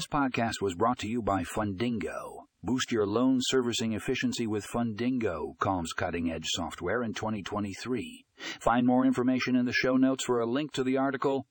This podcast was brought to you by Fundingo. Boost your loan servicing efficiency with Fundingo.com's cutting edge software in 2023. Find more information in the show notes for a link to the article